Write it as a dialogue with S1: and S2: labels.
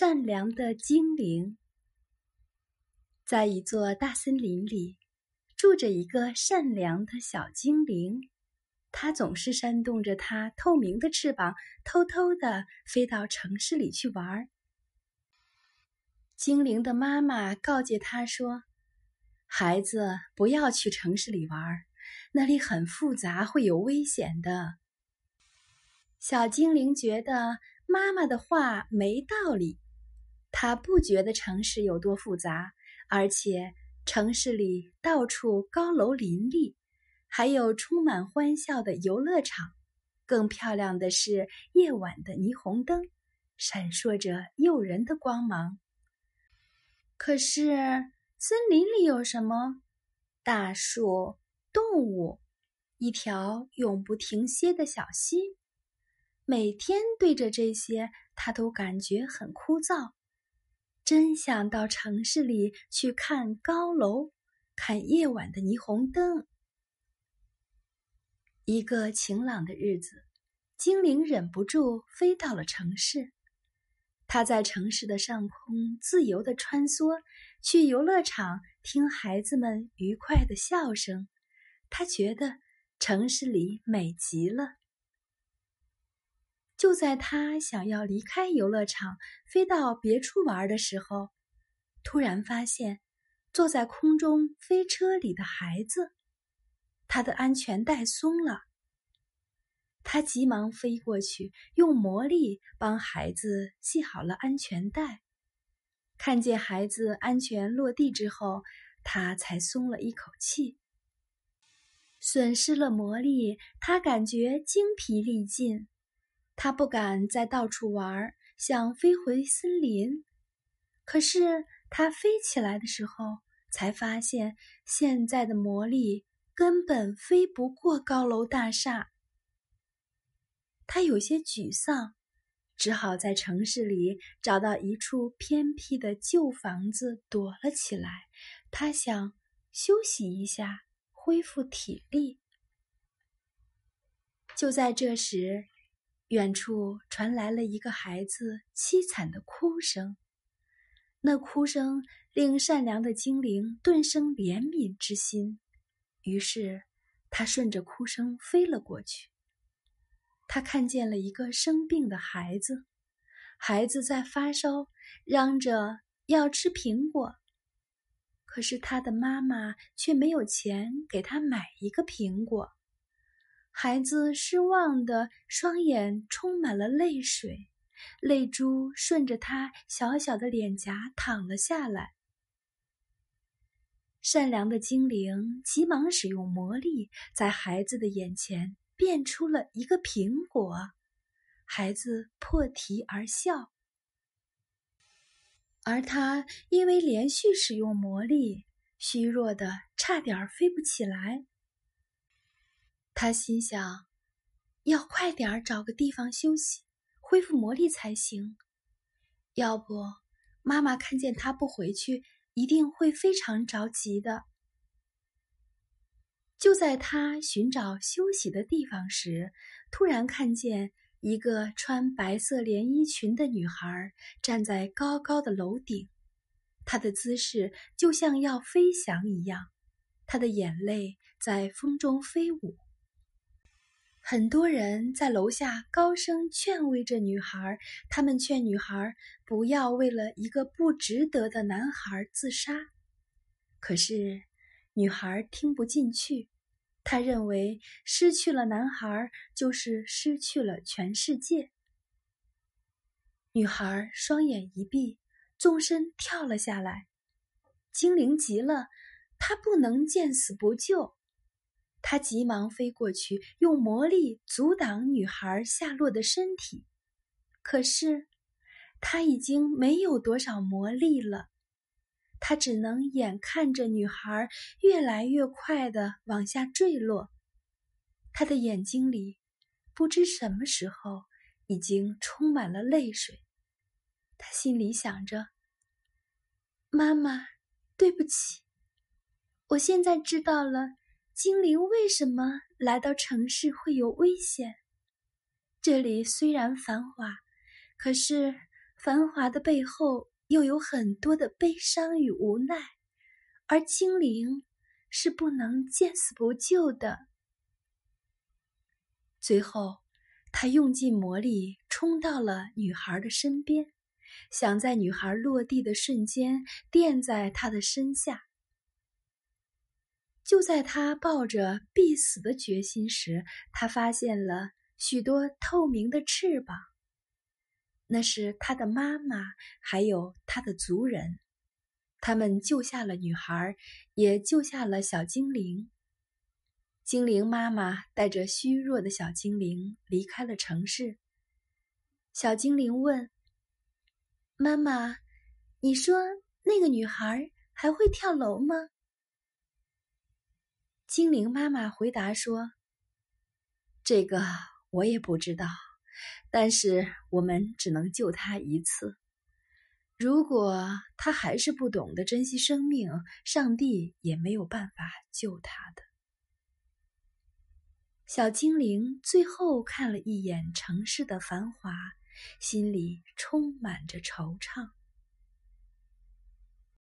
S1: 善良的精灵。在一座大森林里，住着一个善良的小精灵。它总是扇动着它透明的翅膀，偷偷的飞到城市里去玩儿。精灵的妈妈告诫他说：“孩子，不要去城市里玩，那里很复杂，会有危险的。”小精灵觉得。妈妈的话没道理，他不觉得城市有多复杂，而且城市里到处高楼林立，还有充满欢笑的游乐场，更漂亮的是夜晚的霓虹灯，闪烁着诱人的光芒。可是森林里有什么？大树、动物，一条永不停歇的小溪。每天对着这些，他都感觉很枯燥，真想到城市里去看高楼，看夜晚的霓虹灯。一个晴朗的日子，精灵忍不住飞到了城市。他在城市的上空自由的穿梭，去游乐场听孩子们愉快的笑声。他觉得城市里美极了。就在他想要离开游乐场，飞到别处玩的时候，突然发现坐在空中飞车里的孩子，他的安全带松了。他急忙飞过去，用魔力帮孩子系好了安全带。看见孩子安全落地之后，他才松了一口气。损失了魔力，他感觉精疲力尽。他不敢再到处玩，想飞回森林。可是他飞起来的时候，才发现现在的魔力根本飞不过高楼大厦。他有些沮丧，只好在城市里找到一处偏僻的旧房子躲了起来。他想休息一下，恢复体力。就在这时，远处传来了一个孩子凄惨的哭声，那哭声令善良的精灵顿生怜悯之心，于是他顺着哭声飞了过去。他看见了一个生病的孩子，孩子在发烧，嚷着要吃苹果，可是他的妈妈却没有钱给他买一个苹果。孩子失望的双眼充满了泪水，泪珠顺着他小小的脸颊淌了下来。善良的精灵急忙使用魔力，在孩子的眼前变出了一个苹果，孩子破涕而笑，而他因为连续使用魔力，虚弱的差点飞不起来。他心想：“要快点儿找个地方休息，恢复魔力才行。要不，妈妈看见他不回去，一定会非常着急的。”就在他寻找休息的地方时，突然看见一个穿白色连衣裙的女孩站在高高的楼顶，她的姿势就像要飞翔一样，她的眼泪在风中飞舞。很多人在楼下高声劝慰着女孩，他们劝女孩不要为了一个不值得的男孩自杀。可是，女孩听不进去，她认为失去了男孩就是失去了全世界。女孩双眼一闭，纵身跳了下来。精灵急了，她不能见死不救。他急忙飞过去，用魔力阻挡女孩下落的身体。可是，他已经没有多少魔力了。他只能眼看着女孩越来越快的往下坠落。他的眼睛里，不知什么时候已经充满了泪水。他心里想着：“妈妈，对不起，我现在知道了。”精灵为什么来到城市会有危险？这里虽然繁华，可是繁华的背后又有很多的悲伤与无奈，而精灵是不能见死不救的。最后，他用尽魔力冲到了女孩的身边，想在女孩落地的瞬间垫在她的身下。就在他抱着必死的决心时，他发现了许多透明的翅膀。那是他的妈妈，还有他的族人。他们救下了女孩，也救下了小精灵。精灵妈妈带着虚弱的小精灵离开了城市。小精灵问：“妈妈，你说那个女孩还会跳楼吗？”精灵妈妈回答说：“这个我也不知道，但是我们只能救他一次。如果他还是不懂得珍惜生命，上帝也没有办法救他的。”小精灵最后看了一眼城市的繁华，心里充满着惆怅。